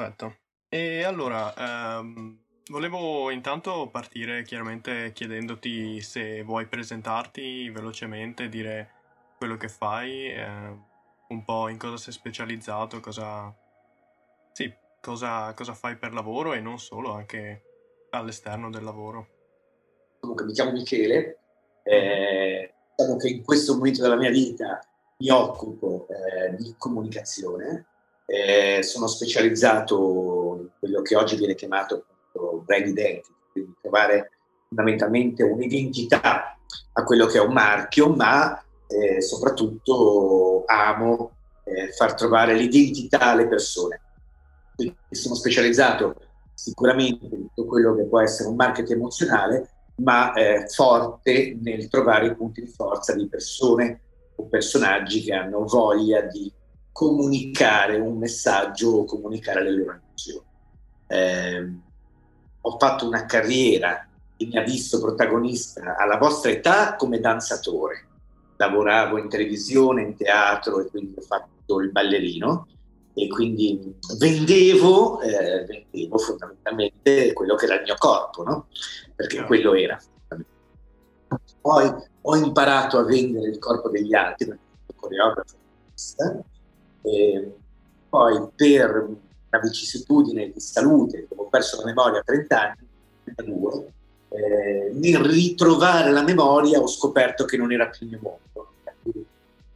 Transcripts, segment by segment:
Perfetto. E allora, ehm, volevo intanto partire chiaramente chiedendoti se vuoi presentarti velocemente, dire quello che fai, eh, un po' in cosa sei specializzato, cosa... Sì, cosa, cosa fai per lavoro e non solo, anche all'esterno del lavoro. Comunque mi chiamo Michele, eh, diciamo che in questo momento della mia vita mi occupo eh, di comunicazione, eh, sono specializzato in quello che oggi viene chiamato brand identity, quindi trovare fondamentalmente un'identità a quello che è un marchio, ma eh, soprattutto amo eh, far trovare l'identità alle persone. Quindi sono specializzato sicuramente in tutto quello che può essere un marketing emozionale, ma eh, forte nel trovare i punti di forza di persone o personaggi che hanno voglia di comunicare un messaggio o comunicare le loro emozioni. Eh, ho fatto una carriera che mi ha visto protagonista alla vostra età come danzatore. Lavoravo in televisione, in teatro e quindi ho fatto il ballerino e quindi vendevo, eh, vendevo fondamentalmente quello che era il mio corpo, no? perché quello era. Poi ho imparato a vendere il corpo degli altri, perché sono coreografo, e poi per una vicissitudine di salute, ho perso la memoria a 30 anni, 32, eh, nel ritrovare la memoria ho scoperto che non era più il mio mondo.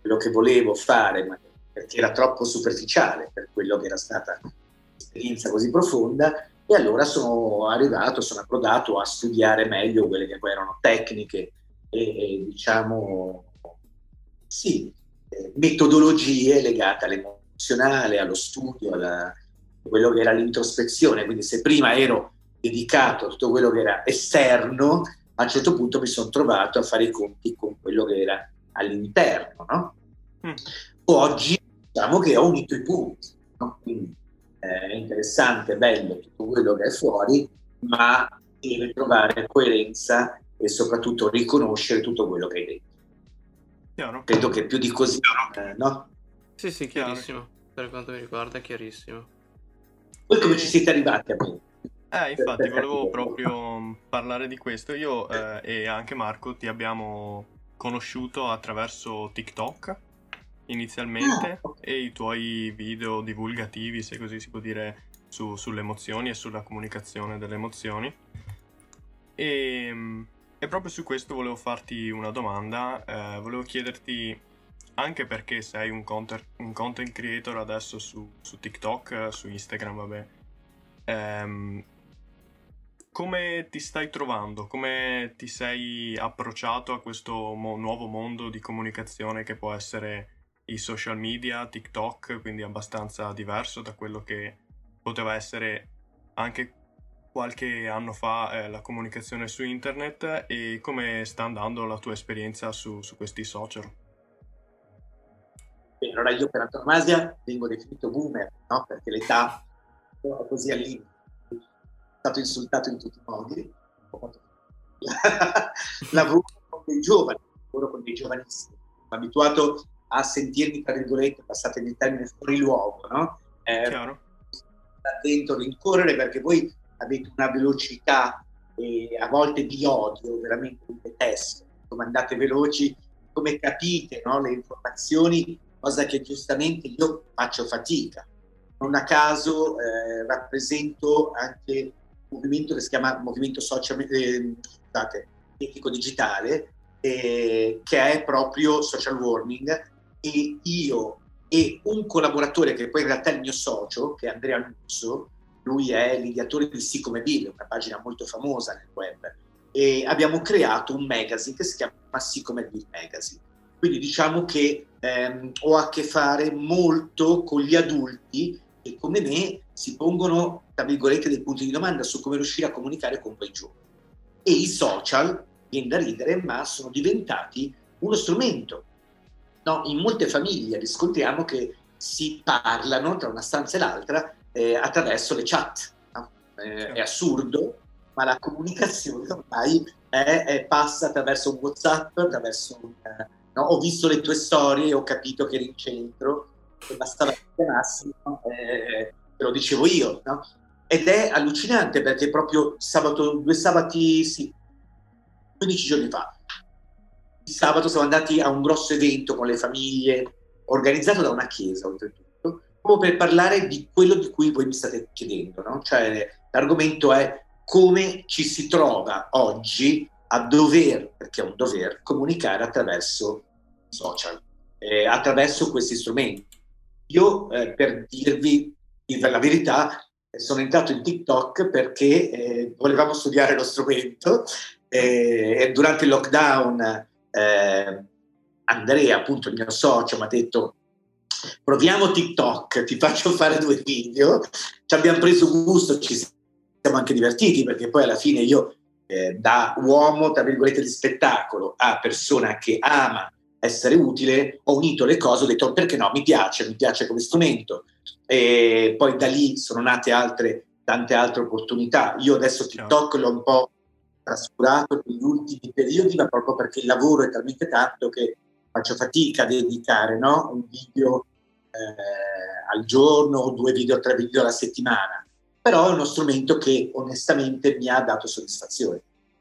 Quello che volevo fare, ma perché era troppo superficiale per quello che era stata un'esperienza così profonda, e allora sono arrivato, sono approdato a studiare meglio quelle che poi erano tecniche e, e diciamo, sì, metodologie legate all'emozionale, allo studio, a quello che era l'introspezione. Quindi se prima ero dedicato a tutto quello che era esterno, a un certo punto mi sono trovato a fare i conti con quello che era all'interno. No? Mm. Oggi diciamo che ho unito i punti, no? quindi eh, è interessante, bello tutto quello che è fuori, ma deve trovare coerenza e soprattutto riconoscere tutto quello che hai dentro. Chiaro. Credo che più di così, eh, no? Sì, sì, chiarissimo. Per quanto mi riguarda chiarissimo. Voi come ci siete arrivati a me? Eh, infatti, volevo proprio parlare di questo. Io eh, e anche Marco ti abbiamo conosciuto attraverso TikTok inizialmente ah, okay. e i tuoi video divulgativi, se così si può dire, su, sulle emozioni e sulla comunicazione delle emozioni. E, ehm, e proprio su questo volevo farti una domanda, eh, volevo chiederti anche perché sei un content, un content creator adesso su, su, TikTok, su Instagram, vabbè. Ehm, come ti stai trovando? Come ti sei approcciato a questo mo- nuovo mondo di comunicazione che può essere i social media, TikTok, quindi abbastanza diverso da quello che poteva essere anche qualche anno fa eh, la comunicazione su internet e come sta andando la tua esperienza su, su questi social? Beh, allora io per antonomasia vengo definito boomer, no? perché l'età è così al limite. Sono stato insultato in tutti i modi. lavoro con dei giovani, lavoro con dei giovanissimi. Sono abituato a sentirmi, tra virgolette, passate il termine, fuori luogo, no? Eh, Chiaro. attento a rincorrere perché voi avete una velocità e a volte di odio, veramente un detesto, come andate veloci, come capite no? le informazioni, cosa che giustamente io faccio fatica. Non a caso eh, rappresento anche un movimento che si chiama Movimento Social eh, scusate, Etico Digitale, eh, che è proprio social warming, e io e un collaboratore che poi in realtà è il mio socio, che è Andrea Lusso, lui è l'ideatore di Sicomebile, una pagina molto famosa nel web, e abbiamo creato un magazine che si chiama Sicomebile Magazine. Quindi diciamo che ehm, ho a che fare molto con gli adulti che come me si pongono, tra virgolette, dei punti di domanda su come riuscire a comunicare con quei giovani. E i social, viene da ridere, ma sono diventati uno strumento No, in molte famiglie riscontriamo che si parlano tra una stanza e l'altra eh, attraverso le chat. No? Eh, è assurdo, ma la comunicazione ormai è, è, passa attraverso un WhatsApp, attraverso un, eh, no? ho visto le tue storie ho capito che eri in centro, e bastava chiamarsi, no? Eh, te lo dicevo io, no? Ed è allucinante perché proprio sabato, due sabati, sì, 15 giorni fa, sabato siamo andati a un grosso evento con le famiglie, organizzato da una chiesa oltretutto, per parlare di quello di cui voi mi state chiedendo, no? Cioè l'argomento è come ci si trova oggi a dover, perché è un dover, comunicare attraverso social, eh, attraverso questi strumenti. Io, eh, per dirvi la verità, sono entrato in TikTok perché eh, volevamo studiare lo strumento eh, e durante il lockdown eh, Andrea, appunto il mio socio, mi ha detto proviamo TikTok, ti faccio fare due video. Ci abbiamo preso gusto, ci siamo anche divertiti perché poi alla fine io eh, da uomo, tra virgolette, di spettacolo a persona che ama essere utile, ho unito le cose, ho detto perché no, mi piace, mi piace come strumento. E poi da lì sono nate altre, tante altre opportunità. Io adesso TikTok l'ho un po' trascurato negli ultimi periodi, ma proprio perché il lavoro è talmente tanto che faccio fatica a dedicare no? un video eh, al giorno due video, tre video alla settimana. Però è uno strumento che onestamente mi ha dato soddisfazione.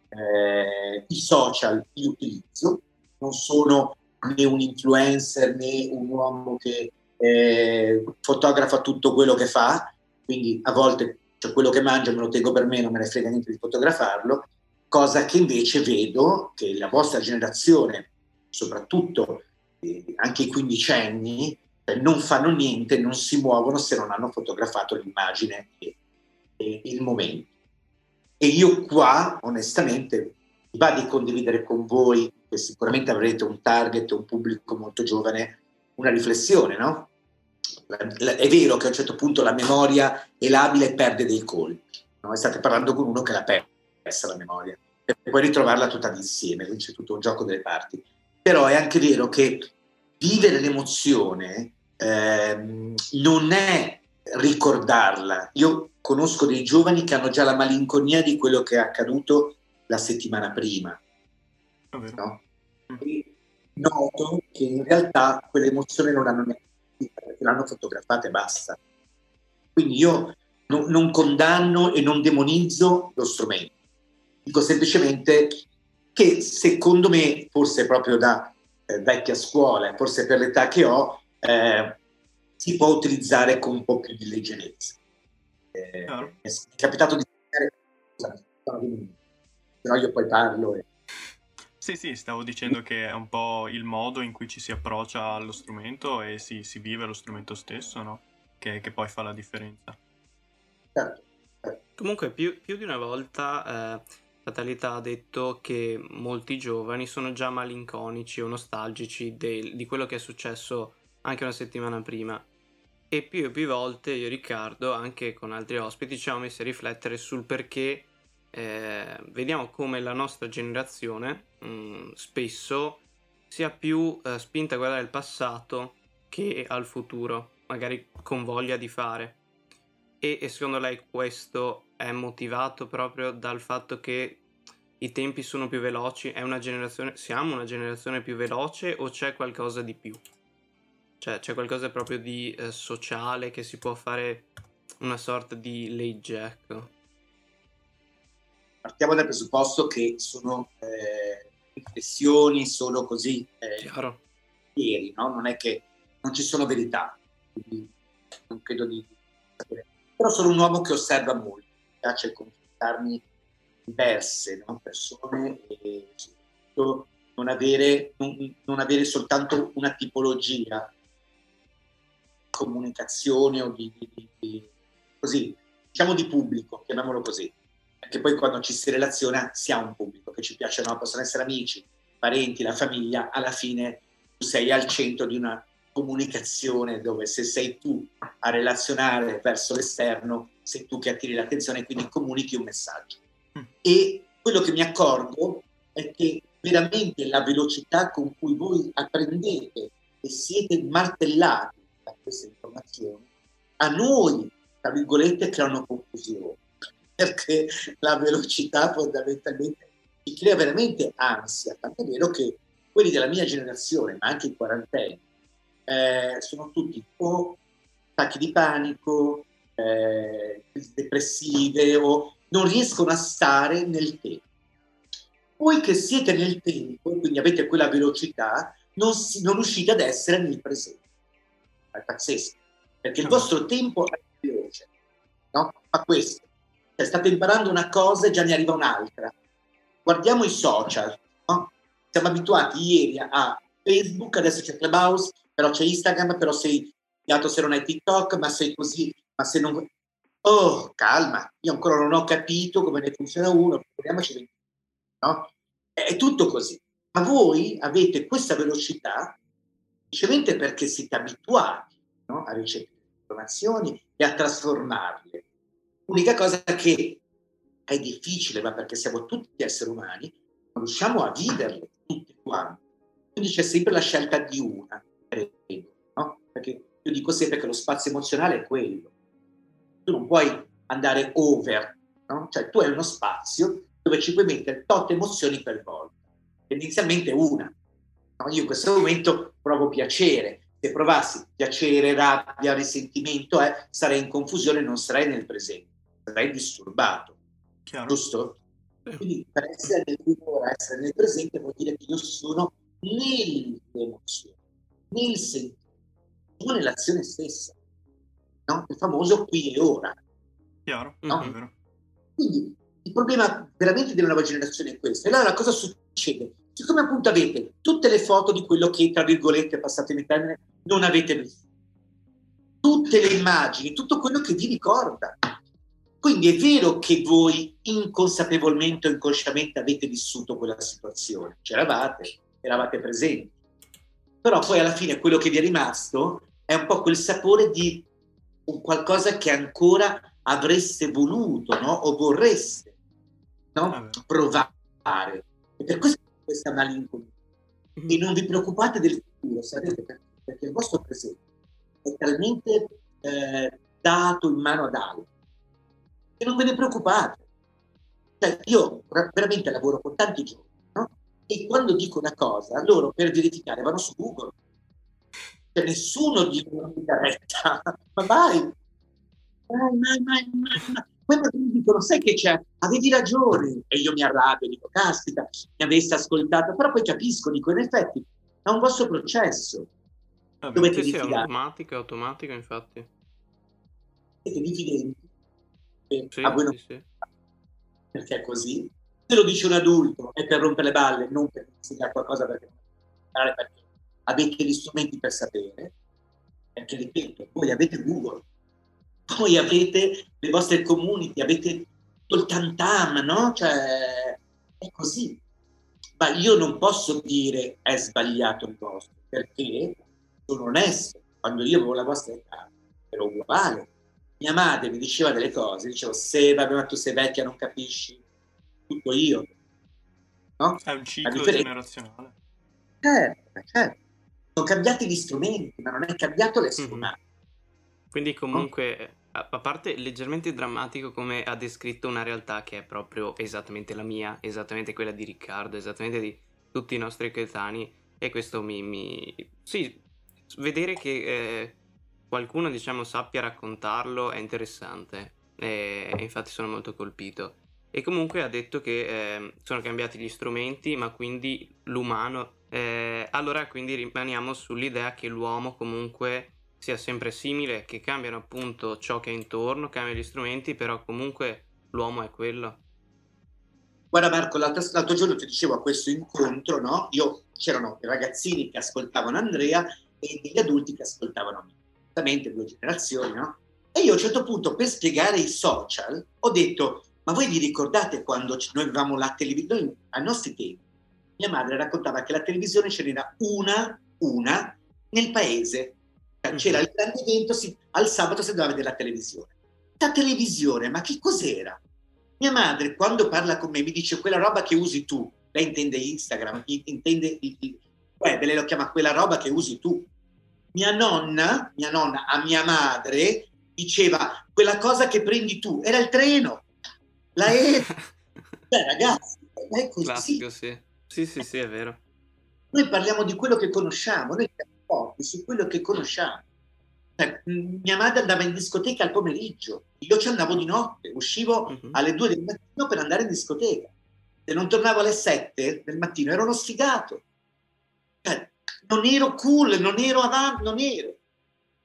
Eh, I social li utilizzo, non sono né un influencer né un uomo che eh, fotografa tutto quello che fa, quindi a volte cioè, quello che mangio me lo tengo per me, non me ne frega niente di fotografarlo, cosa che invece vedo che la vostra generazione, soprattutto eh, anche i quindicenni, eh, non fanno niente, non si muovono se non hanno fotografato l'immagine e, e il momento. E io qua, onestamente, va di condividere con voi, che sicuramente avrete un target, un pubblico molto giovane, una riflessione, no? È vero che a un certo punto la memoria è labile e perde dei colpi. No? State parlando con uno che l'ha persa la memoria e poi ritrovarla tutta insieme, c'è tutto un gioco delle parti. Però è anche vero che vivere l'emozione ehm, non è ricordarla. Io conosco dei giovani che hanno già la malinconia di quello che è accaduto la settimana prima. No? Mm. Noto che in realtà quell'emozione non l'hanno neanche perché l'hanno fotografata e basta. Quindi io no, non condanno e non demonizzo lo strumento. Dico semplicemente che secondo me, forse proprio da eh, vecchia scuola, forse per l'età che ho, eh, si può utilizzare con un po' più di leggerezza. Eh, è capitato di però io poi parlo e... Sì, sì, stavo dicendo che è un po' il modo in cui ci si approccia allo strumento e si, si vive lo strumento stesso, no? Che, che, poi fa la differenza. Certo. certo. Comunque, più, più, di una volta eh, Fatalità ha detto che molti giovani sono già malinconici o nostalgici del, di quello che è successo anche una settimana prima. E più e più volte io e Riccardo, anche con altri ospiti, ci siamo messi a riflettere sul perché eh, vediamo come la nostra generazione mh, mm, spesso sia più eh, spinta a guardare il passato che al futuro, magari con voglia di fare. E, e secondo lei questo è motivato proprio dal fatto che i tempi sono più veloci? È una generazione, siamo una generazione più veloce o c'è qualcosa di più? Cioè c'è qualcosa proprio di eh, sociale che si può fare una sorta di legge, ecco partiamo dal presupposto che sono eh, riflessioni, sono così eh, ieri, no? non è che non ci sono verità, quindi non credo di sapere. Però sono un uomo che osserva molto, mi piace confrontarmi diverse no? persone e soprattutto non avere, non, non avere soltanto una tipologia di comunicazione o di, di, di, così, diciamo di pubblico, chiamiamolo così perché poi quando ci si relaziona si ha un pubblico che ci piace, no? possono essere amici, parenti, la famiglia, alla fine tu sei al centro di una comunicazione dove se sei tu a relazionare verso l'esterno, sei tu che attiri l'attenzione e quindi comunichi un messaggio. Mm. E quello che mi accorgo è che veramente la velocità con cui voi apprendete e siete martellati da queste informazioni, a noi, tra virgolette, creano confusione perché la velocità fondamentalmente ci crea veramente ansia, tant'è vero che quelli della mia generazione, ma anche i quarantenni, eh, sono tutti o attacchi di panico, eh, depressive o non riescono a stare nel tempo. Voi che siete nel tempo, quindi avete quella velocità, non, si, non riuscite ad essere nel presente. È pazzesco, perché il vostro tempo è veloce, no? Fa questo. Cioè, state imparando una cosa e già ne arriva un'altra. Guardiamo i social, no? Siamo abituati ieri a Facebook, adesso c'è Clubhouse, però c'è Instagram, però sei dato se non hai TikTok, ma sei così, ma se non... Oh, calma, io ancora non ho capito come ne funziona uno, proviamoci no? È tutto così. Ma voi avete questa velocità semplicemente perché siete abituati no? a ricevere informazioni e a trasformarle. L'unica cosa che è difficile, ma perché siamo tutti esseri umani, non riusciamo a viverle tutte quante. Quindi c'è sempre la scelta di una, credo, no? Perché io dico sempre che lo spazio emozionale è quello. Tu non puoi andare over, no? Cioè tu hai uno spazio dove ci puoi mettere tot emozioni per volta. Tendenzialmente una. No? Io in questo momento provo piacere. Se provassi piacere, rabbia, risentimento, eh, sarei in confusione, non sarei nel presente, sarei disturbato. Chiaro. Giusto? Quindi per essere nel essere nel presente vuol dire che io sono nelle emozioni, nel sentire, nell'azione stessa. No? Il famoso qui e ora. Chiaro, no? Mm-hmm. Quindi il problema veramente della nuova generazione è questo. E allora cosa succede? Siccome appunto avete tutte le foto di quello che, tra virgolette, passate in termine, non avete visto, tutte le immagini, tutto quello che vi ricorda. Quindi è vero che voi inconsapevolmente o inconsciamente avete vissuto quella situazione, c'eravate, eravate presenti, però poi alla fine quello che vi è rimasto è un po' quel sapore di un qualcosa che ancora avreste voluto no? o vorreste no? Ah, provare. E per questo questa malinconia. Mm-hmm. E non vi preoccupate del futuro, sapete perché? Perché il vostro presente è talmente eh, dato in mano ad altri che non ve ne preoccupate. Cioè, io veramente lavoro con tanti giovani? E quando dico una cosa, loro per verificare vanno su Google. Cioè, nessuno mi dà retta. Ma vai! Mai, mai, mai, mai poi mi dicono, sai che c'è? Avevi ragione. E io mi arrabbio, dico, caspita, mi avessi ascoltato. Però poi capisco, dico, in effetti, è un vostro processo. Vabbè, Dovete sì, è automatico, automatico, infatti. Siete diffidenti. Sì, sì, sì. Perché è così. Se lo dice un adulto è per rompere le balle, non per insegnare qualcosa perché, perché avete gli strumenti per sapere. Perché, ripeto, voi avete Google poi avete le vostre community, avete tutto il tantam, no? Cioè, è così. Ma io non posso dire è sbagliato il vostro, perché sono onesto. Quando io avevo la vostra età, ero uguale. Mia madre mi diceva delle cose, dicevo, se vabbè, ma tu sei vecchia, non capisci, tutto io. No? È un ciclo generazionale. Certo, certo. Sono cambiati gli strumenti, ma non è cambiato l'essere mm-hmm. umano. Quindi comunque, a parte leggermente drammatico come ha descritto una realtà che è proprio esattamente la mia, esattamente quella di Riccardo, esattamente di tutti i nostri coetanei, e questo mi... mi... Sì, vedere che eh, qualcuno, diciamo, sappia raccontarlo è interessante, e, infatti sono molto colpito. E comunque ha detto che eh, sono cambiati gli strumenti, ma quindi l'umano... Eh, allora quindi rimaniamo sull'idea che l'uomo comunque sia sempre simile, che cambiano appunto ciò che è intorno, cambiano gli strumenti, però comunque l'uomo è quello. Guarda Marco, l'altro, l'altro giorno ti dicevo a questo incontro, no? Io c'erano i ragazzini che ascoltavano Andrea e degli adulti che ascoltavano me. Esattamente due generazioni, no? E io a un certo punto per spiegare i social ho detto, ma voi vi ricordate quando noi avevamo la televisione, ai nostri tempi, mia madre raccontava che la televisione ce n'era una, una nel paese c'era il grande evento, si, al sabato si andava a vedere la televisione. La televisione, ma che cos'era? Mia madre, quando parla con me, mi dice quella roba che usi tu. Lei intende Instagram, intende il web, lei lo chiama quella roba che usi tu. Mia nonna, mia nonna a mia madre diceva quella cosa che prendi tu, era il treno, l'aereo. Beh, ragazzi, è così. Classico, sì. Sì, sì, sì, è vero. Noi parliamo di quello che conosciamo, noi siamo forti su quello che conosciamo. Cioè, mia madre andava in discoteca al pomeriggio, io ci andavo di notte, uscivo uh-huh. alle due del mattino per andare in discoteca. Se non tornavo alle sette del mattino ero uno sfigato. Cioè, non ero cool, non ero avanti, non ero.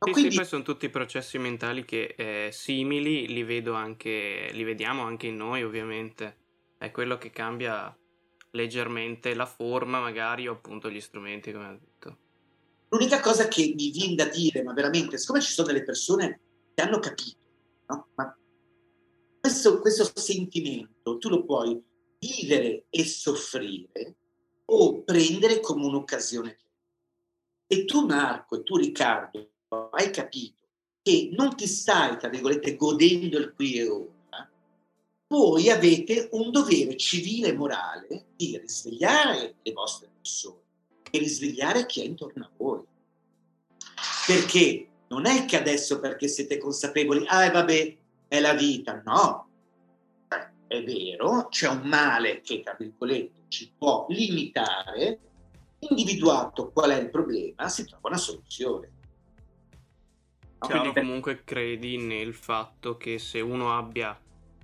No, sì, quindi... sì, poi sono tutti processi mentali che eh, simili, li vedo anche, li vediamo anche in noi ovviamente. È quello che cambia leggermente la forma magari o appunto gli strumenti come ho detto. L'unica cosa che mi viene da dire, ma veramente, siccome ci sono delle persone che hanno capito, no? ma questo, questo sentimento tu lo puoi vivere e soffrire o prendere come un'occasione. E tu Marco e tu Riccardo hai capito che non ti stai, tra virgolette, godendo il qui e ora, voi avete un dovere civile e morale di risvegliare le vostre persone e risvegliare chi è intorno a voi. Perché non è che adesso perché siete consapevoli, ah vabbè, è la vita, no. È vero, c'è un male che, tra virgolette, ci può limitare, individuato qual è il problema, si trova una soluzione. Chiaro, per... comunque credi nel fatto che se uno abbia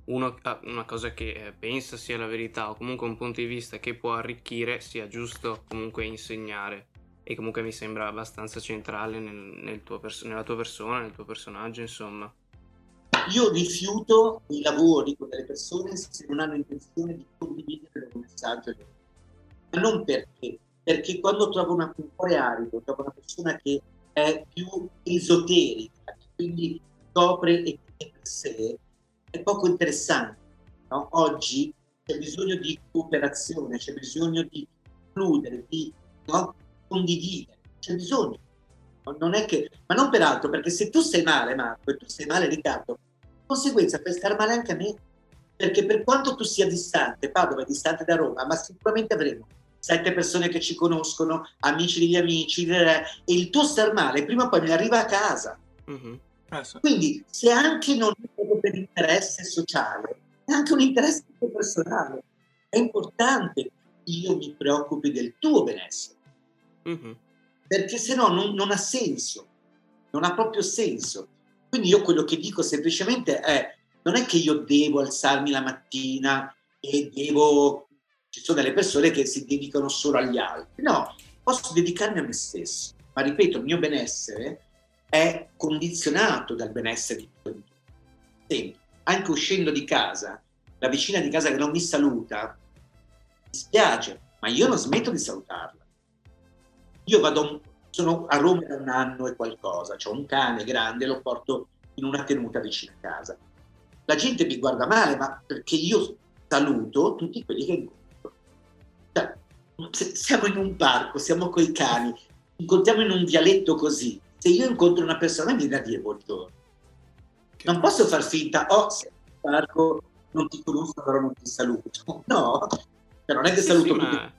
uno, una cosa che eh, pensa sia la verità o comunque un punto di vista che può arricchire, sia giusto comunque insegnare. E comunque mi sembra abbastanza centrale nel, nel tuo pers- nella tua persona, nel tuo personaggio, insomma. Io rifiuto i lavori con delle persone se non hanno intenzione di condividere il messaggio. Ma non perché, perché quando trovo una, un cuore arido, trovo una persona che è più esoterica, quindi scopre e per sé, è poco interessante. No? Oggi c'è bisogno di cooperazione, c'è bisogno di includere, di no? condividere, c'è bisogno. Non è che, ma non per altro, perché se tu sei male, Marco, e tu sei male, Riccardo, di conseguenza puoi stare male anche a me. Perché per quanto tu sia distante, Padova è distante da Roma, ma sicuramente avremo sette persone che ci conoscono, amici degli amici, e il tuo star male prima o poi mi arriva a casa. Mm-hmm. Quindi se anche non è proprio per interesse sociale, è anche un interesse personale. È importante che io mi preoccupi del tuo benessere, mm-hmm. perché se no non, non ha senso, non ha proprio senso. Quindi io quello che dico semplicemente è, non è che io devo alzarmi la mattina e devo... Ci sono delle persone che si dedicano solo agli altri. No, posso dedicarmi a me stesso. Ma ripeto, il mio benessere è condizionato dal benessere di tutti. Sì, anche uscendo di casa, la vicina di casa che non mi saluta, mi spiace, ma io non smetto di salutarla. Io vado, sono a Roma da un anno e qualcosa, ho un cane grande, lo porto in una tenuta vicino a casa. La gente mi guarda male, ma perché io saluto tutti quelli che incontro. Siamo in un parco, siamo coi cani, incontriamo in un vialetto così, se io incontro una persona mi viene a dire buongiorno. Non posso far finta, oh, sei al parco, non ti conosco, però non ti saluto. No, cioè, non è che sì, saluto sì, ma...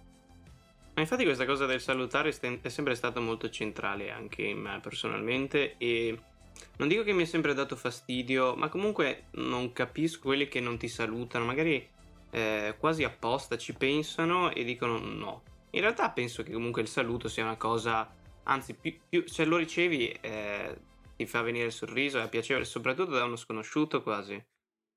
ma... infatti questa cosa del salutare è sempre stata molto centrale anche in me personalmente e non dico che mi è sempre dato fastidio, ma comunque non capisco quelli che non ti salutano, magari eh, quasi apposta ci pensano e dicono no. In realtà penso che comunque il saluto sia una cosa anzi più, più, se lo ricevi eh, ti fa venire il sorriso, è piacevole, soprattutto da uno sconosciuto quasi.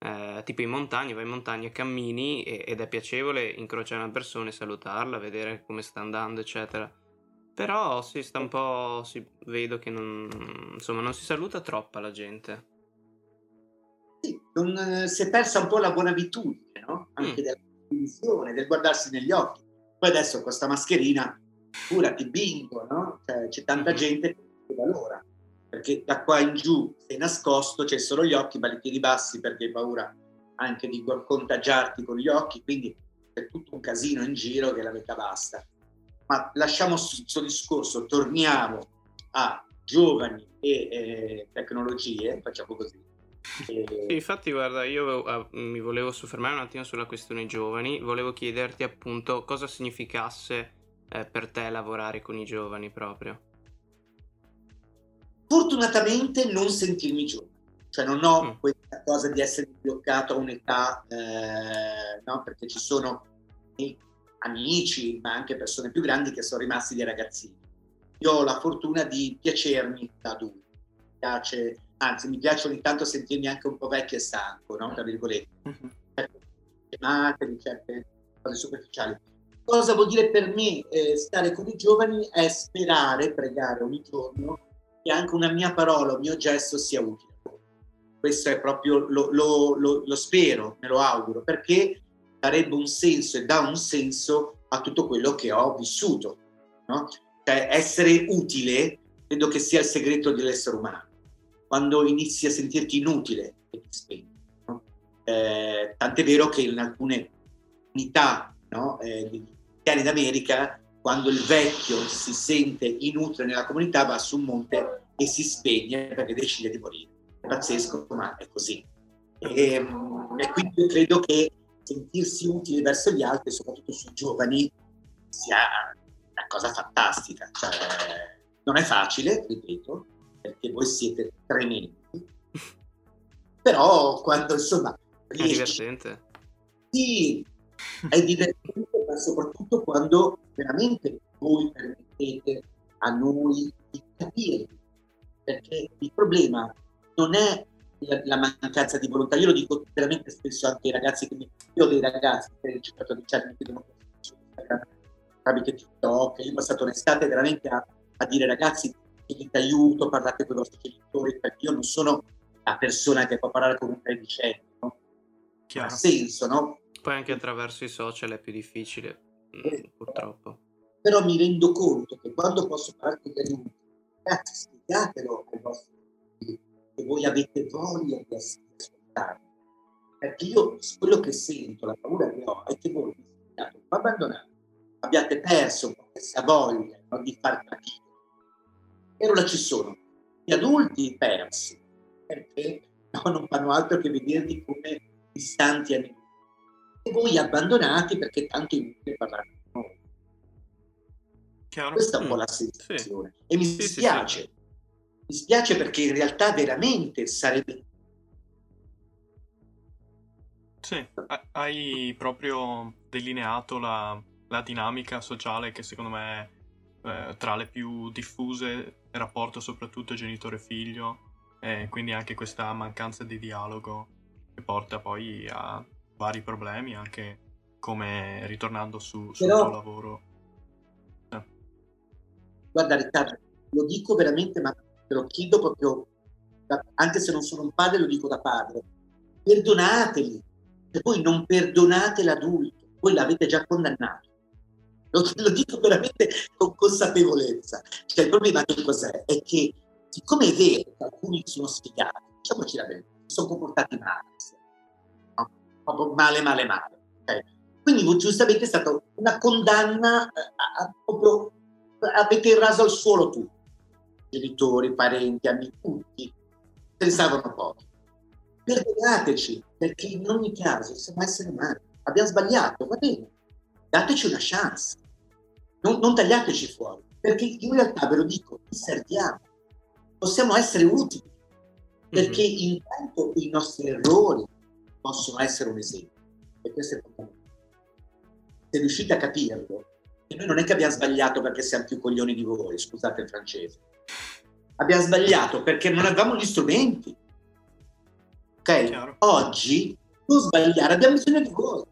Eh, tipo in montagna, vai in montagna, cammini e, ed è piacevole incrociare una persona e salutarla, vedere come sta andando, eccetera. Però si sta un po'. Si, vedo che non, insomma, non si saluta troppo la gente. Sì, non, eh, si è persa un po' la buona abitudine, no? Anche mm. della visione, del guardarsi negli occhi. Poi adesso con questa mascherina figurati bingo, no? Cioè, c'è tanta mm-hmm. gente che valora, perché da qua in giù sei nascosto, c'è solo gli occhi, ma li piedi bassi perché hai paura anche di contagiarti con gli occhi, quindi c'è tutto un casino in giro che la metà basta. Ma lasciamo questo discorso, torniamo a giovani e eh, tecnologie, facciamo così. E... Sì, infatti, guarda, io uh, mi volevo soffermare un attimo sulla questione giovani, volevo chiederti appunto cosa significasse eh, per te lavorare con i giovani proprio? Fortunatamente non sentirmi giovane, cioè non ho mm. questa cosa di essere bloccato a un'età, eh, no? perché ci sono amici, ma anche persone più grandi che sono rimasti dei ragazzini. Io ho la fortuna di piacermi da adulto, piace, anzi mi piace ogni tanto sentirmi anche un po' vecchio e stanco, no? Tra virgolette. Mm-hmm. Chiamate di certe cose superficiali. Cosa vuol dire per me eh, stare con i giovani? È sperare, pregare ogni giorno che anche una mia parola, un mio gesto sia utile. Questo è proprio, lo, lo, lo, lo spero, me lo auguro, perché darebbe un senso e dà un senso a tutto quello che ho vissuto. No? Cioè, essere utile credo che sia il segreto dell'essere umano. Quando inizi a sentirti inutile e ti spegni. No? Eh, tant'è vero che in alcune unità no, eh, di piani d'America, quando il vecchio si sente inutile nella comunità, va su un monte e si spegne perché decide di morire. È pazzesco, ma è così. E, e quindi credo che sentirsi utile verso gli altri, soprattutto sui giovani, sia una cosa fantastica. Cioè, non è facile, ripeto, perché voi siete tremendi, però quando insomma... Riesci, è divertente. Sì, è divertente, ma soprattutto quando veramente voi permettete a noi di capire. Perché il problema non è la, mancanza di volontà. Io lo dico veramente spesso anche ai ragazzi che mi... Io ho dei ragazzi che hanno cercato di mi chiedono su Instagram tramite TikTok. Io ho passato un'estate veramente a, a dire ragazzi chiedete aiuto, parlate con i vostri genitori, perché io non sono la persona che può parlare con un tredicenne, no? Ha senso, no? Poi anche attraverso i social è più difficile, eh, purtroppo. Però mi rendo conto che quando posso parlare con gli adulti, ragazzi, spiegatelo ai vostri figli che voi avete voglia di ascoltare. Perché io quello che sento, la paura che ho, è che voi mi abbandonati, abbiate perso questa voglia no, di far capire. E allora ci sono gli adulti persi, perché no, non fanno altro che vederli come distanti a nemici. E voi abbandonati perché tanto è inutile parlare con noi. Chiaro. Questa è un po' la mm, sensazione. Sì. E mi sì, spiace. Sì, mi spiace perché in realtà veramente sarebbe... Sì, hai proprio delineato la, la dinamica sociale che secondo me è eh, tra le più diffuse, il rapporto soprattutto genitore-figlio, e quindi anche questa mancanza di dialogo che porta poi a vari problemi, anche come ritornando su, sul Però, tuo lavoro. Eh. Guarda Riccardo, lo dico veramente, ma te lo chiedo proprio, anche se non sono un padre, lo dico da padre, perdonateli, e poi non perdonate l'adulto, voi l'avete già condannato. Lo, lo dico veramente con consapevolezza. Cioè, il problema che cos'è? È che, siccome è vero che alcuni sono sfigati, diciamoci la verità, si sono comportati male, no? male, male, male. Okay? Quindi giustamente è stata una condanna, a, a, proprio, avete raso al suolo tutto genitori, parenti, amici, tutti, pensavano poco. Perdonateci, perché in ogni caso siamo esseri umani, abbiamo sbagliato, va bene, dateci una chance, non, non tagliateci fuori, perché in realtà ve lo dico, vi serviamo, possiamo essere utili, perché mm-hmm. intanto i nostri errori possono essere un esempio, e questo è fondamentale. Se riuscite a capirlo, e noi non è che abbiamo sbagliato perché siamo più coglioni di voi, scusate il francese, abbiamo sbagliato perché non avevamo gli strumenti. Ok? Oggi non sbagliare, abbiamo bisogno di voi.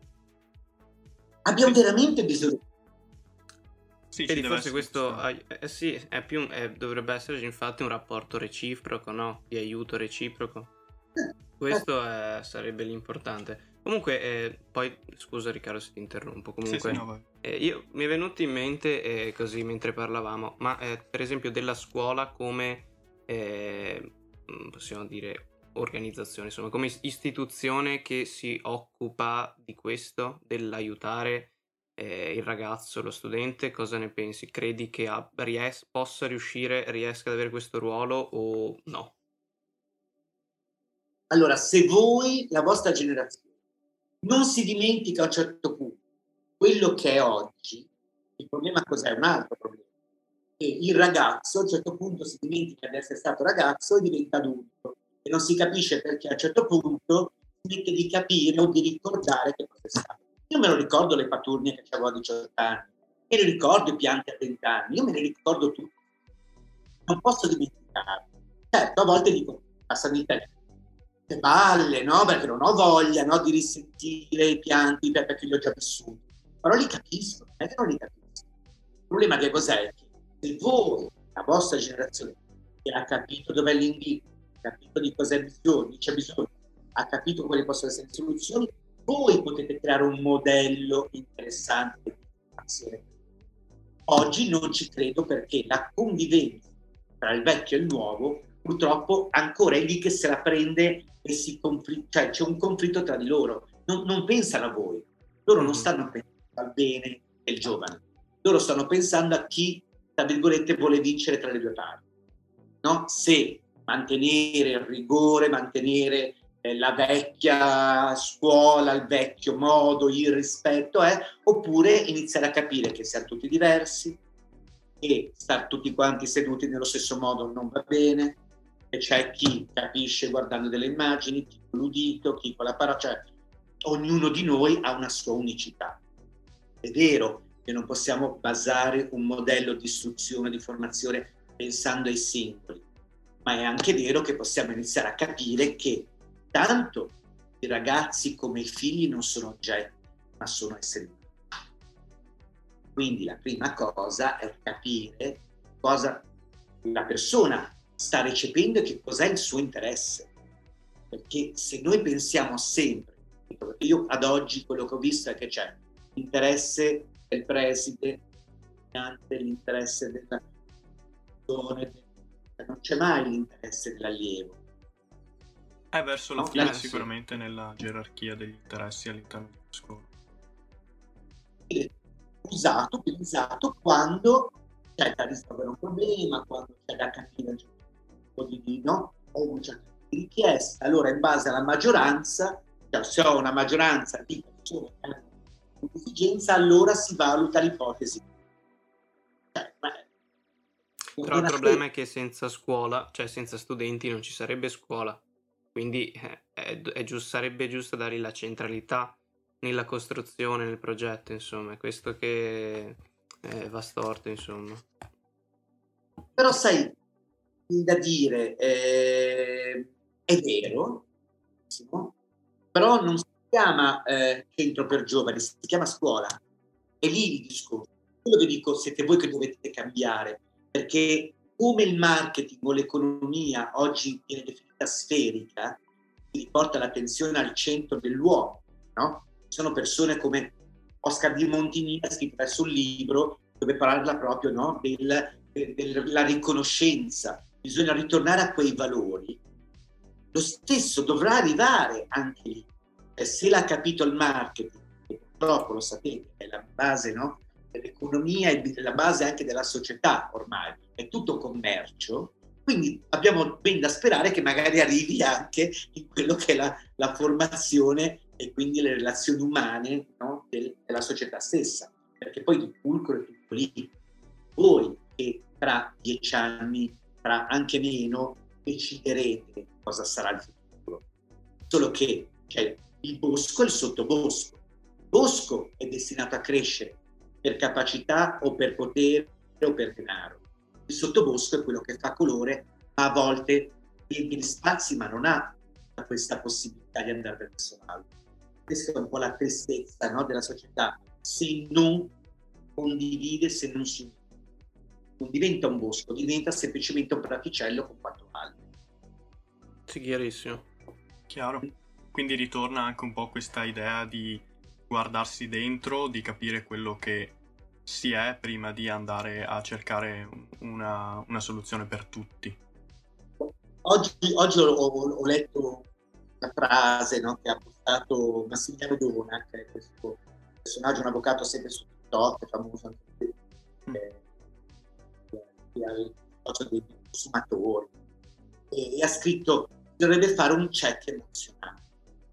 Abbiamo sì. veramente bisogno sì, Vedi, forse questo eh, sì, è più, eh, dovrebbe esserci infatti un rapporto reciproco, no? Di aiuto reciproco. Eh, questo è, sarebbe l'importante. Comunque, eh, poi scusa Riccardo se ti interrompo. Comunque, sì, sì, no, eh, io, mi è venuto in mente eh, così mentre parlavamo, ma eh, per esempio della scuola come eh, mm, possiamo dire organizzazione, insomma, come istituzione che si occupa di questo, dell'aiutare eh, il ragazzo, lo studente, cosa ne pensi? Credi che ab- ries- possa riuscire, riesca ad avere questo ruolo o no? Allora, se voi, la vostra generazione, non si dimentica a un certo punto quello che è oggi. Il problema cos'è? Un altro problema. Che il ragazzo a un certo punto si dimentica di essere stato ragazzo e diventa adulto e non si capisce perché a un certo punto smette di capire o di ricordare che cosa è stato. Io me lo ricordo le paturnie che avevo a 18 anni, me le ricordo i pianti a 30 anni, io me ne ricordo tutti. Non posso dimenticare. Certo, a volte dico, passano il tempo, che palle, no? Perché non ho voglia no? di risentire i pianti perché li ho già vissuti. Però li capisco, non è che non li capisco. Il problema che cos'è? Che se voi, la vostra generazione, che ha capito dov'è l'invito, capito di cosa bisogno, c'è bisogno, ha capito quali possono essere le soluzioni, voi potete creare un modello interessante di azione. Oggi non ci credo perché la convivenza tra il vecchio e il nuovo purtroppo ancora è lì che se la prende e si conflitta, cioè c'è un conflitto tra di loro. Non, non pensano a voi, loro non mm. stanno pensando al bene del giovane, loro stanno pensando a chi, tra virgolette, vuole vincere tra le due parti. No? Se mantenere il rigore, mantenere eh, la vecchia scuola, il vecchio modo, il rispetto, eh, oppure iniziare a capire che siamo tutti diversi, che star tutti quanti seduti nello stesso modo non va bene, che c'è chi capisce guardando delle immagini, chi con l'udito, chi con la parola, cioè ognuno di noi ha una sua unicità. È vero che non possiamo basare un modello di istruzione, di formazione pensando ai singoli, ma è anche vero che possiamo iniziare a capire che tanto i ragazzi come i figli non sono oggetti, ma sono esseri umani. Quindi la prima cosa è capire cosa la persona sta recependo e che cos'è il suo interesse. Perché se noi pensiamo sempre, io ad oggi quello che ho visto è che c'è l'interesse del preside, l'interesse della non c'è mai l'interesse dell'allievo. È verso la fine sicuramente nella gerarchia degli interessi all'interno della scuola. Usato, utilizzato quando c'è da risolvere un problema, quando c'è da capire il quotidiano o una certa richiesta. Allora, in base alla maggioranza, cioè se ho una maggioranza di persone che hanno un'esigenza, allora si valuta l'ipotesi. Però il problema è che senza scuola, cioè senza studenti, non ci sarebbe scuola. Quindi eh, è, è giusto, sarebbe giusto dare la centralità nella costruzione, nel progetto, insomma, è questo che eh, va storto, insomma. Però sai, da dire, eh, è vero, però non si chiama eh, centro per giovani, si chiama scuola. È lì il discorso. Quello che dico, siete voi che dovete cambiare, perché come il marketing o l'economia oggi viene definita sferica, riporta l'attenzione al centro dell'uomo, no? Sono persone come Oscar Di Montigny ha scritto adesso un libro dove parla proprio no, del, della riconoscenza, bisogna ritornare a quei valori. Lo stesso dovrà arrivare anche lì. E se l'ha capito il marketing, purtroppo lo sapete, è la base no, dell'economia e la base anche della società ormai, è tutto commercio, quindi abbiamo ben da sperare che magari arrivi anche in quello che è la, la formazione e quindi le relazioni umane no, del, della società stessa, perché poi il fulcro è tutto lì. Voi che tra dieci anni, tra anche meno, deciderete cosa sarà il futuro. Solo che c'è il bosco e il sottobosco. Il bosco è destinato a crescere per capacità o per potere o per denaro. Il sottobosco è quello che fa colore, ma a volte riempie gli spazi, ma non ha questa possibilità di andare verso l'alto. Questa è un po' la tristezza no, della società, se non condivide, se non si non diventa un bosco, diventa semplicemente un praticello con quattro alberi. Sì, chiarissimo. Chiaro. Quindi ritorna anche un po' questa idea di guardarsi dentro, di capire quello che si è prima di andare a cercare una, una soluzione per tutti. Oggi, oggi ho, ho, letto una frase no, che ha postato Massimiliano Dona, che è questo personaggio, un avvocato sempre su TikTok, famoso anche mm. eh, al social dei consumatori e, e ha scritto dovrebbe fare un check emozionale.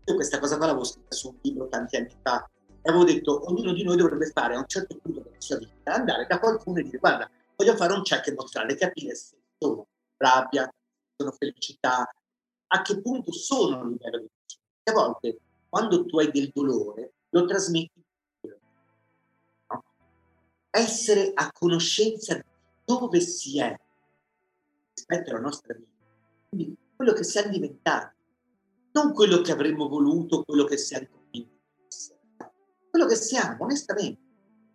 Io questa cosa qua l'avevo scritta su un libro tanti anni fa avevo detto ognuno di noi dovrebbe fare a un certo punto della sua vita andare da qualcuno e dire guarda voglio fare un check emozionale, capire se sono rabbia, sono felicità, a che punto sono a livello di emozione. A volte quando tu hai del dolore lo trasmetti. No? Essere a conoscenza di dove si è rispetto alla nostra vita Quindi quello che siamo diventati, non quello che avremmo voluto, quello che siamo convinti quello che siamo, onestamente.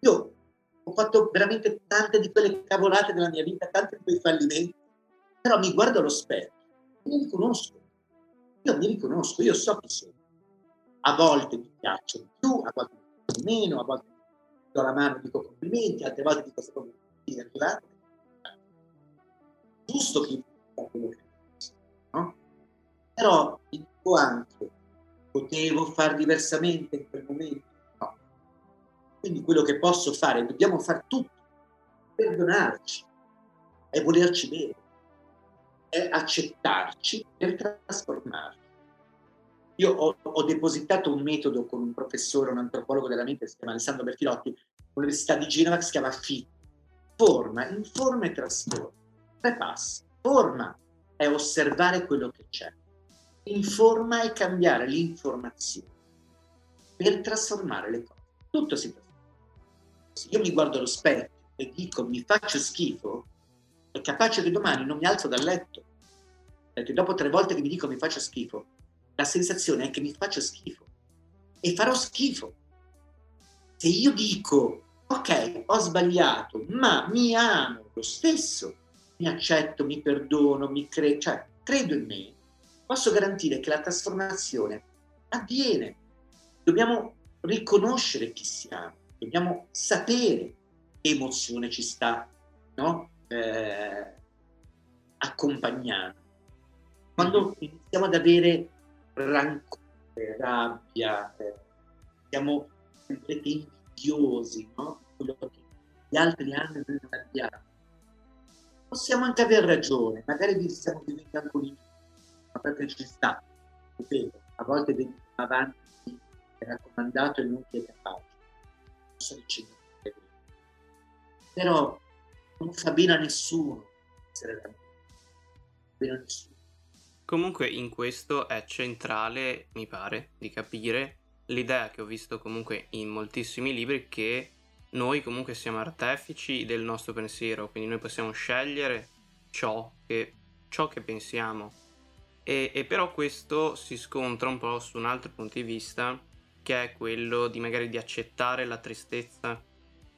Io ho fatto veramente tante di quelle cavolate della mia vita, tanti di quei fallimenti, però mi guardo allo specchio e mi riconosco. Io mi riconosco, io so chi sono. A volte mi piacciono più, a volte mi meno, a volte do la mano e dico complimenti, altre volte dico solo arrivate. Giusto che quello che no? Però dico anche, potevo far diversamente in quel momento? Quindi quello che posso fare, dobbiamo fare tutto, perdonarci e volerci bene, è accettarci per trasformarci. Io ho, ho, depositato un metodo con un professore, un antropologo della mente, si chiama Alessandro Bertilotti, all'Università di Genova, che si chiama FIT. Forma, informa e trasforma. Tre passi. Forma è osservare quello che c'è. Informa è cambiare l'informazione per trasformare le cose. Tutto si trasforma. Se io mi guardo allo specchio e dico mi faccio schifo, è capace che domani non mi alzo dal letto. Perché dopo tre volte che mi dico mi faccio schifo, la sensazione è che mi faccio schifo e farò schifo. Se io dico, ok, ho sbagliato, ma mi amo lo stesso, mi accetto, mi perdono, mi credo, cioè credo in me, posso garantire che la trasformazione avviene. Dobbiamo riconoscere chi siamo, dobbiamo sapere che emozione ci sta no? eh, accompagnando. Quando mm-hmm. iniziamo ad avere rancore, rabbia, eh, siamo invidiosi, no? Quello che gli altri hanno e noi non abbiamo. Possiamo anche aver ragione, magari vi stiamo diventando un ma perché ci sta. Ripeto, a volte veniamo avanti è raccomandato e non chi è capace. Sono dicendo Però non fa bene a nessuno essere da. Comunque in questo è centrale, mi pare, di capire l'idea che ho visto comunque in moltissimi libri che noi comunque siamo artefici del nostro pensiero, quindi noi possiamo scegliere ciò che, ciò che pensiamo. E, e, però questo si scontra un po' su un altro punto di vista, che è quello di magari di accettare la tristezza.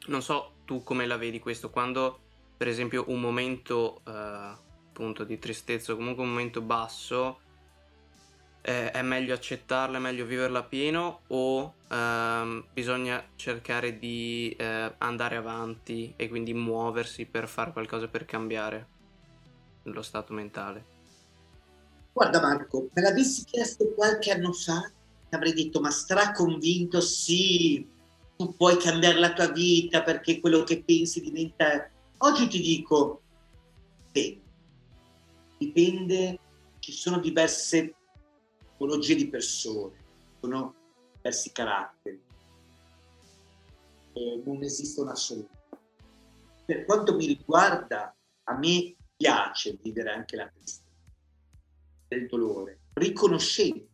Non so tu come la vedi questo, quando per esempio un momento eh, appunto di tristezza o comunque un momento basso, eh, è meglio accettarla, è meglio viverla pieno o ehm, bisogna cercare di eh, andare avanti e quindi muoversi per fare qualcosa per cambiare lo stato mentale? Guarda Marco, me l'avessi chiesto qualche anno fa, avrei detto ma straconvinto sì, tu puoi cambiare la tua vita perché quello che pensi diventa... Oggi ti dico, beh, dipende, ci sono diverse tipologie di persone, sono diversi caratteri, eh, non esiste un assoluto. Per quanto mi riguarda, a me piace vivere anche la tristezza, il dolore, riconoscendo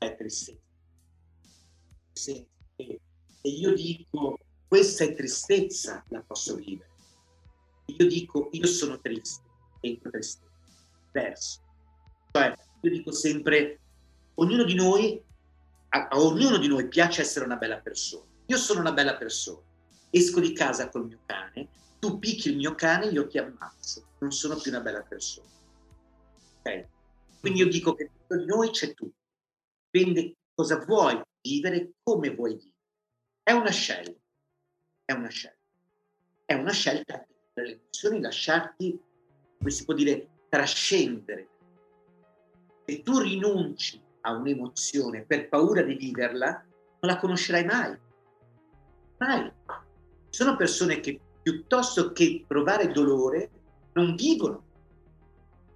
la tristezza. Se, se io dico questa è tristezza, la posso vivere. Io dico io sono triste, entro tristezza verso. Cioè, io dico sempre, ognuno di noi, a, a ognuno di noi piace essere una bella persona. Io sono una bella persona, esco di casa col mio cane, tu picchi il mio cane, io ti ammazzo, non sono più una bella persona. Okay? Quindi io dico che dentro di noi c'è tutto. Dipende cosa vuoi vivere, come vuoi vivere. È una scelta. È una scelta. È una scelta per le emozioni, lasciarti, come si può dire, trascendere. Se tu rinunci a un'emozione per paura di viverla, non la conoscerai mai. Mai. Sono persone che piuttosto che provare dolore non vivono.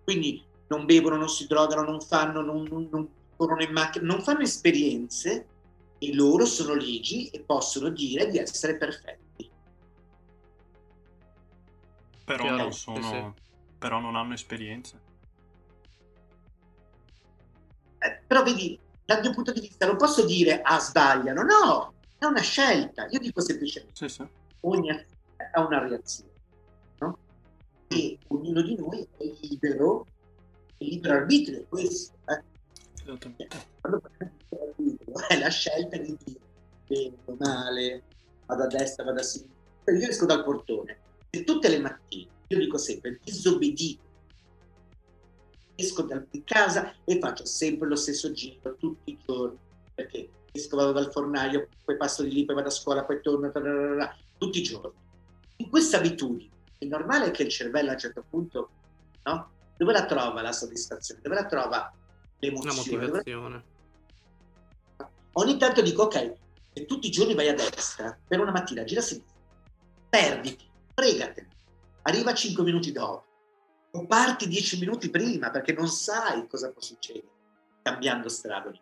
Quindi non bevono, non si drogano, non fanno, non, non, non corrono in macchina, non fanno esperienze e loro sono ligi e possono dire di essere perfetti. Però non sono, però non hanno esperienza. Eh, però vedi, dal mio punto di vista non posso dire ah sbagliano, no, è una scelta. Io dico semplicemente sì, sì. ogni ha una reazione, no? E ognuno di noi è libero Il libero arbitrio è questo. Eh? Quando è la scelta di dire bene male, vado a destra, vado a sinistra. Io esco dal portone e tutte le mattine, io dico sempre, disobbedisco. Esco da casa e faccio sempre lo stesso giro tutti i giorni, perché esco, vado dal fornaio, poi passo di lì, poi vado a scuola, poi torno, tararara, tutti i giorni. In questa abitudine è normale che il cervello a un certo punto, no? Dove la trova la soddisfazione? Dove la trova l'emozione? La motivazione. Ogni tanto dico, ok, se tutti i giorni vai a destra, per una mattina gira a sinistra, perditi, fregatene, arriva 5 minuti dopo, o parti 10 minuti prima perché non sai cosa può succedere cambiando strada.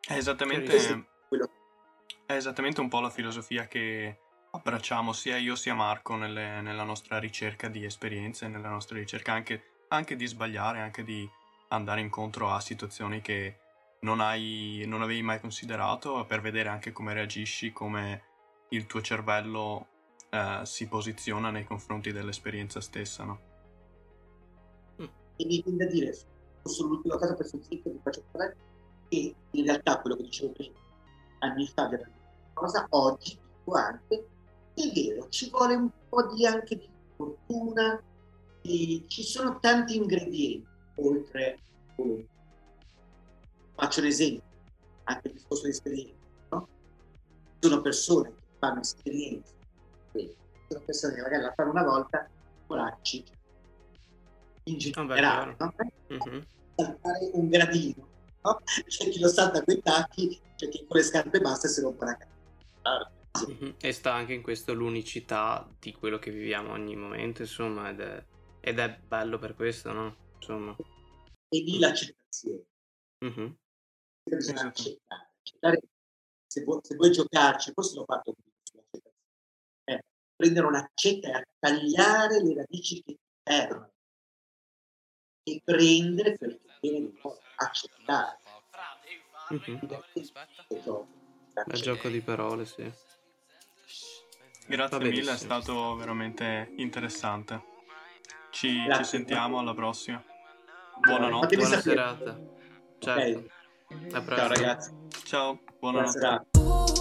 È esattamente, è esattamente un po' la filosofia che abbracciamo sia io sia Marco nelle, nella nostra ricerca di esperienze, nella nostra ricerca anche, anche, di sbagliare, anche di andare incontro a situazioni che non, hai, non avevi mai considerato per vedere anche come reagisci, come il tuo cervello eh, si posiziona nei confronti dell'esperienza stessa. No? E mi viene da dire, solo l'ultima cosa per sito che faccio parlare, che in realtà quello che dicevo prima, anni fa della cosa, oggi anche è vero, ci vuole un po' di, anche di fortuna, ci sono tanti ingredienti oltre. Faccio un esempio, anche il discorso di esperienza. No? Sono persone che fanno esperienze, sono persone che magari la fanno una volta, poracci, in generale, no? mm-hmm. saltare un gradino. No? C'è chi lo salta con i tacchi, c'è chi con le scarpe basse si rompe la cara. Mm-hmm. E sta anche in questo l'unicità di quello che viviamo ogni momento, insomma, ed è, ed è bello per questo, no? Insomma. E lì l'accettazione. Mm-hmm. Bisogna accettare. accettare se, vuoi, se, vuoi, giocarci, forse l'ho fatto sull'accettazione, eh, prendere un'accetta e a tagliare le radici che ti servono e prendere quello che viene di nuovo, accettare. Mm-hmm. Il gioco di parole, sì. Grazie mille, è stato veramente interessante. Ci, ci sentiamo alla prossima. Buonanotte. Buona serata. Ciao. Okay. Ciao ragazzi. Ciao, buonanotte. Buona